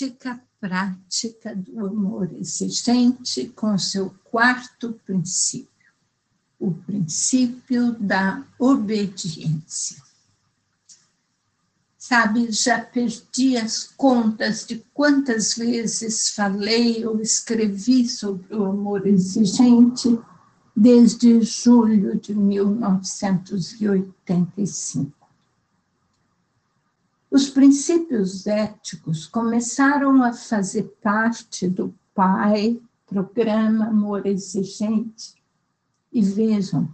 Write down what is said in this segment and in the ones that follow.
ética prática do amor exigente com seu quarto princípio, o princípio da obediência. Sabe, já perdi as contas de quantas vezes falei ou escrevi sobre o amor exigente desde julho de 1985. Os princípios éticos começaram a fazer parte do PAI, Programa Amor Exigente. E vejam,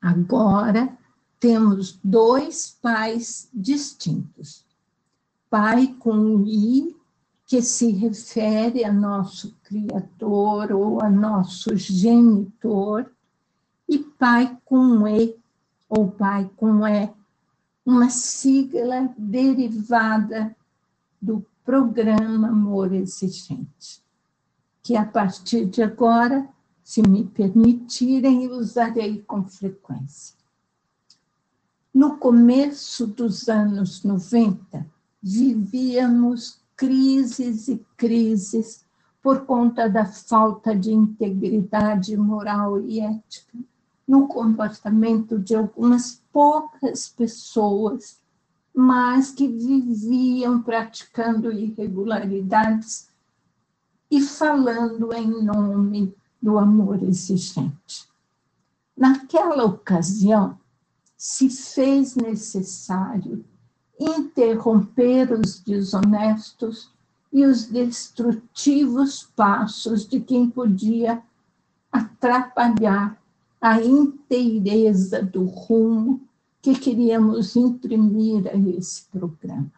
agora temos dois pais distintos. Pai com I, que se refere a nosso Criador ou a nosso genitor, e pai com E, ou pai com E, uma sigla derivada do programa Amor Exigente, que a partir de agora, se me permitirem, usarei com frequência. No começo dos anos 90, vivíamos crises e crises por conta da falta de integridade moral e ética no comportamento de algumas poucas pessoas, mas que viviam praticando irregularidades e falando em nome do amor exigente. Naquela ocasião, se fez necessário interromper os desonestos e os destrutivos passos de quem podia atrapalhar a inteireza do rumo que queríamos imprimir a esse programa.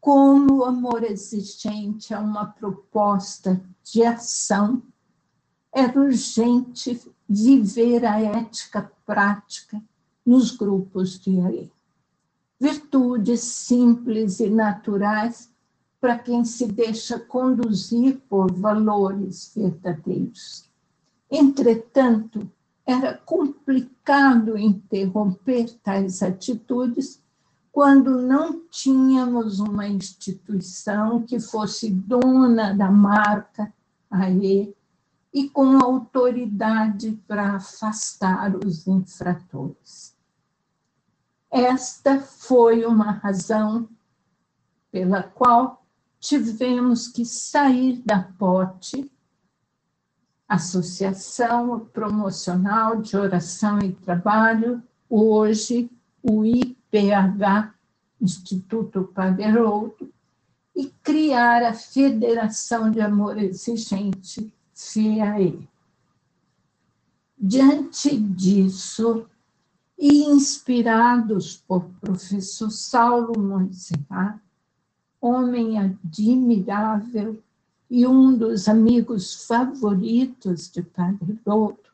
Como o amor existente é uma proposta de ação, era urgente viver a ética prática nos grupos de aí. Virtudes simples e naturais para quem se deixa conduzir por valores verdadeiros. Entretanto, era complicado interromper tais atitudes quando não tínhamos uma instituição que fosse dona da marca AE e com autoridade para afastar os infratores. Esta foi uma razão pela qual tivemos que sair da pote Associação Promocional de Oração e Trabalho, hoje o IPH, Instituto Padre e criar a Federação de Amor Exigente, FEAE. Diante disso, e inspirados por professor Saulo Montserrat, homem admirável e um dos amigos favoritos de Padre Douto,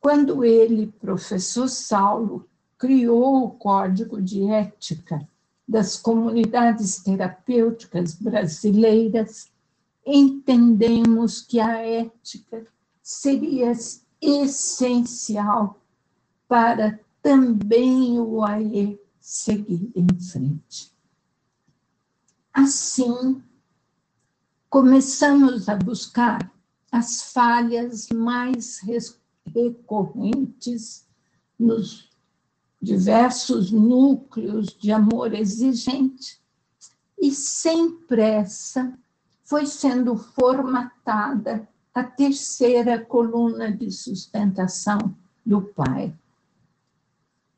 quando ele, professor Saulo, criou o Código de Ética das Comunidades Terapêuticas Brasileiras, entendemos que a ética seria essencial para também o AE seguir em frente. Assim, começamos a buscar as falhas mais recorrentes nos diversos núcleos de amor exigente, e sem pressa foi sendo formatada a terceira coluna de sustentação do pai,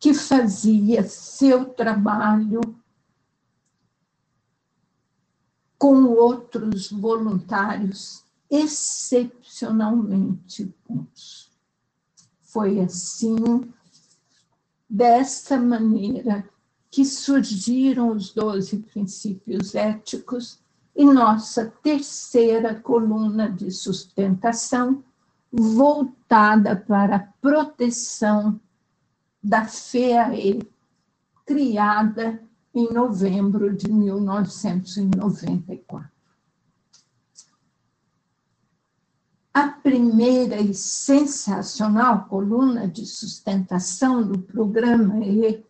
que fazia seu trabalho com outros voluntários excepcionalmente bons. Foi assim, desta maneira, que surgiram os doze princípios éticos e nossa terceira coluna de sustentação, voltada para a proteção da FEAE, criada em novembro de 1994. A primeira e sensacional coluna de sustentação do programa E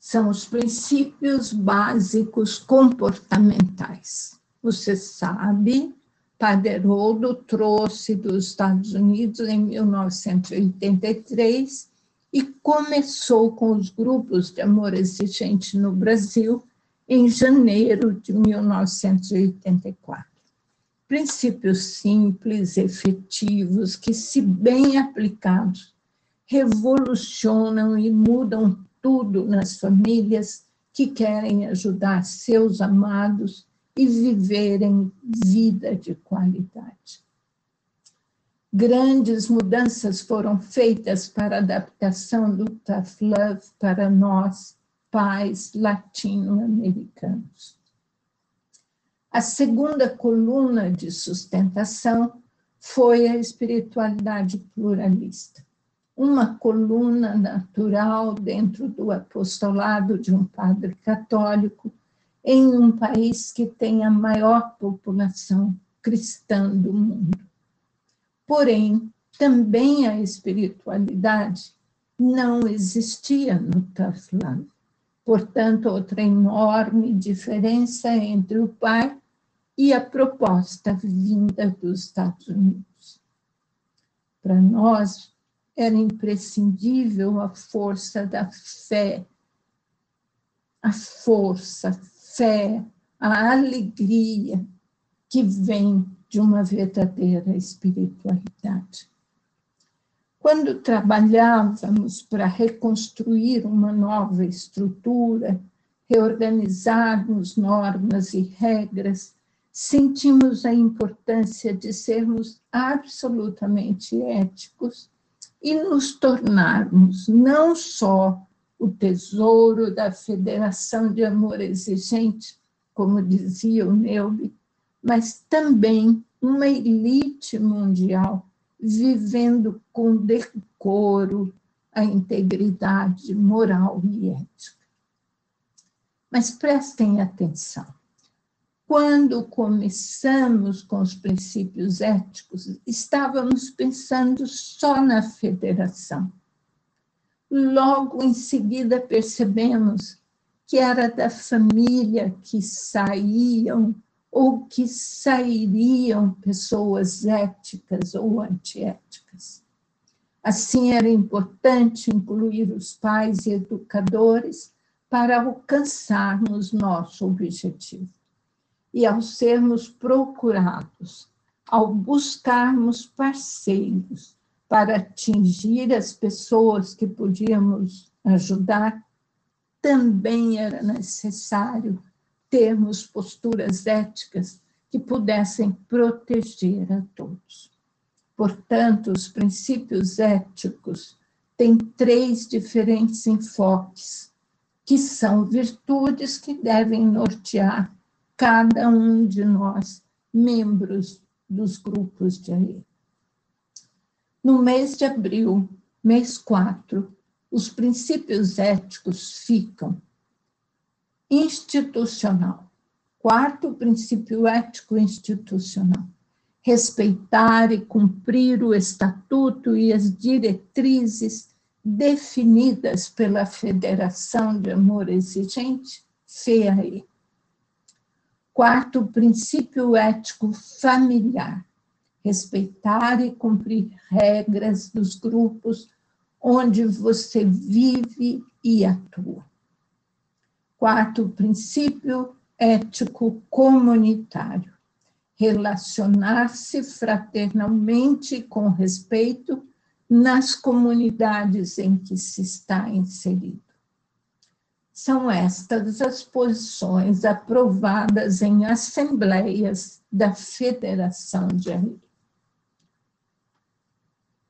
São os princípios básicos comportamentais. Você sabe, Paderoldo trouxe dos Estados Unidos em 1983 e começou com os grupos de amor exigente no Brasil em janeiro de 1984. Princípios simples, efetivos, que, se bem aplicados, revolucionam e mudam tudo nas famílias que querem ajudar seus amados e viverem vida de qualidade. Grandes mudanças foram feitas para a adaptação do Tough Love para nós, pais latino-americanos. A segunda coluna de sustentação foi a espiritualidade pluralista, uma coluna natural dentro do apostolado de um padre católico em um país que tem a maior população cristã do mundo. Porém, também a espiritualidade não existia no Love. Portanto, outra enorme diferença entre o pai e a proposta vinda dos Estados Unidos. Para nós, era imprescindível a força da fé, a força, fé, a alegria que vem de uma verdadeira espiritualidade. Quando trabalhávamos para reconstruir uma nova estrutura, reorganizarmos normas e regras, sentimos a importância de sermos absolutamente éticos e nos tornarmos não só o tesouro da Federação de Amor Exigente, como dizia o Neube, mas também uma elite mundial vivendo com decoro a integridade moral e ética. Mas prestem atenção. Quando começamos com os princípios éticos, estávamos pensando só na federação. Logo em seguida percebemos que era da família que saíam ou que sairiam pessoas éticas ou antiéticas. Assim, era importante incluir os pais e educadores para alcançarmos nosso objetivo. E ao sermos procurados, ao buscarmos parceiros para atingir as pessoas que podíamos ajudar, também era necessário termos posturas éticas que pudessem proteger a todos. Portanto, os princípios éticos têm três diferentes enfoques, que são virtudes que devem nortear cada um de nós, membros dos grupos de aí. No mês de abril, mês 4, os princípios éticos ficam institucional. Quarto princípio ético institucional. Respeitar e cumprir o estatuto e as diretrizes definidas pela Federação de Amor Exigente, FEAE. Quarto princípio ético familiar. Respeitar e cumprir regras dos grupos onde você vive e atua. Quarto princípio ético comunitário: relacionar-se fraternalmente com respeito nas comunidades em que se está inserido. São estas as posições aprovadas em assembleias da Federação de Rio.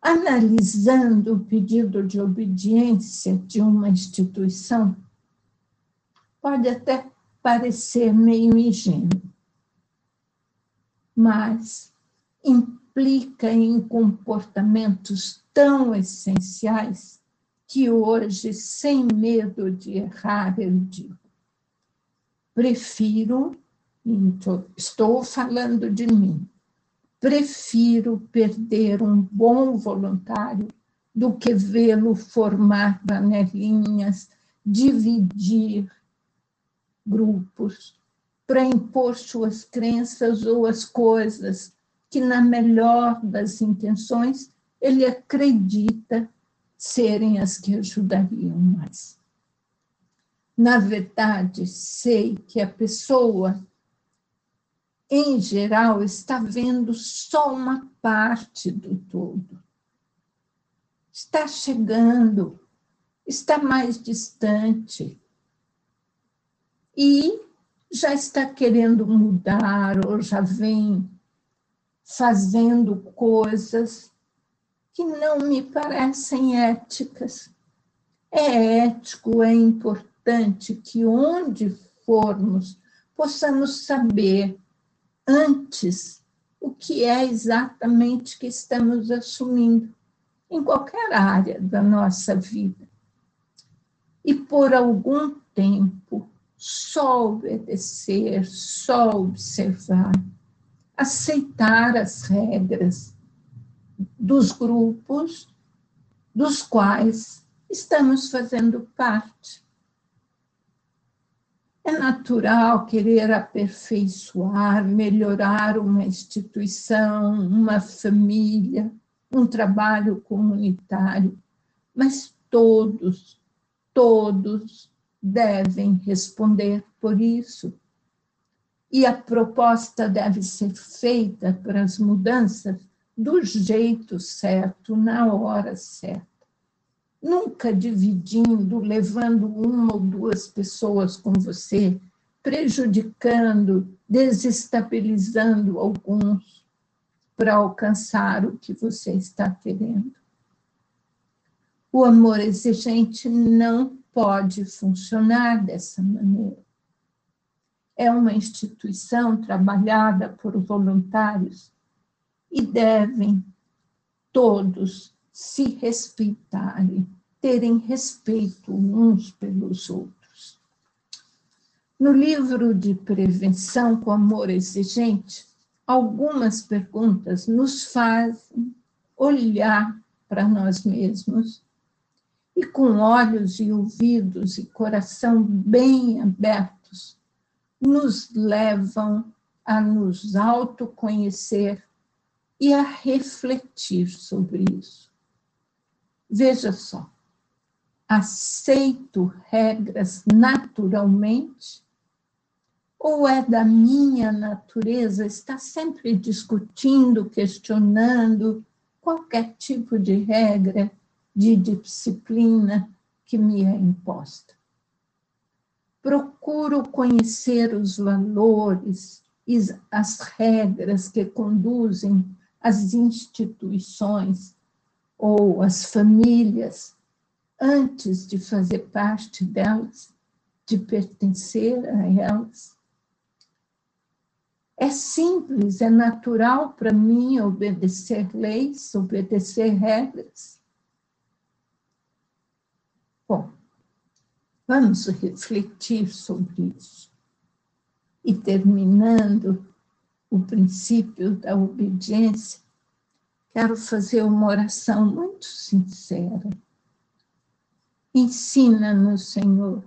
Analisando o pedido de obediência de uma instituição, pode até parecer meio ingênuo, mas implica em comportamentos tão essenciais que hoje, sem medo de errar, eu digo: prefiro, estou falando de mim, prefiro perder um bom voluntário do que vê-lo formar panelinhas dividir grupos, para impor suas crenças ou as coisas que, na melhor das intenções, ele acredita serem as que ajudariam mais. Na verdade, sei que a pessoa, em geral, está vendo só uma parte do todo. Está chegando, está mais distante. E já está querendo mudar, ou já vem fazendo coisas que não me parecem éticas. É ético, é importante que onde formos possamos saber antes o que é exatamente que estamos assumindo em qualquer área da nossa vida. E por algum tempo, só obedecer, só observar, aceitar as regras dos grupos dos quais estamos fazendo parte. É natural querer aperfeiçoar, melhorar uma instituição, uma família, um trabalho comunitário, mas todos, todos devem responder por isso. E a proposta deve ser feita para as mudanças do jeito certo, na hora certa. Nunca dividindo, levando uma ou duas pessoas com você, prejudicando, desestabilizando alguns para alcançar o que você está querendo. O amor exigente não pode funcionar dessa maneira. É uma instituição trabalhada por voluntários e devem todos se respeitarem, terem respeito uns pelos outros. No livro de Prevenção com Amor Exigente, algumas perguntas nos fazem olhar para nós mesmos e com olhos e ouvidos e coração bem abertos, nos levam a nos autoconhecer e a refletir sobre isso. Veja só, aceito regras naturalmente ou é da minha natureza estar sempre discutindo, questionando qualquer tipo de regra de disciplina que me é imposta. Procuro conhecer os valores e as regras que conduzem as instituições ou as famílias antes de fazer parte delas, de pertencer a elas. É simples, é natural para mim obedecer leis, obedecer regras. Bom, vamos refletir sobre isso. E terminando o princípio da obediência, quero fazer uma oração muito sincera. Ensina-nos, Senhor,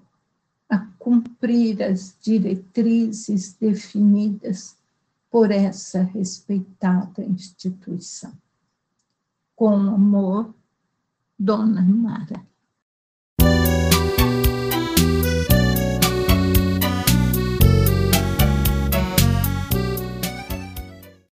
a cumprir as diretrizes definidas por essa respeitada instituição. Com amor, Dona Mara.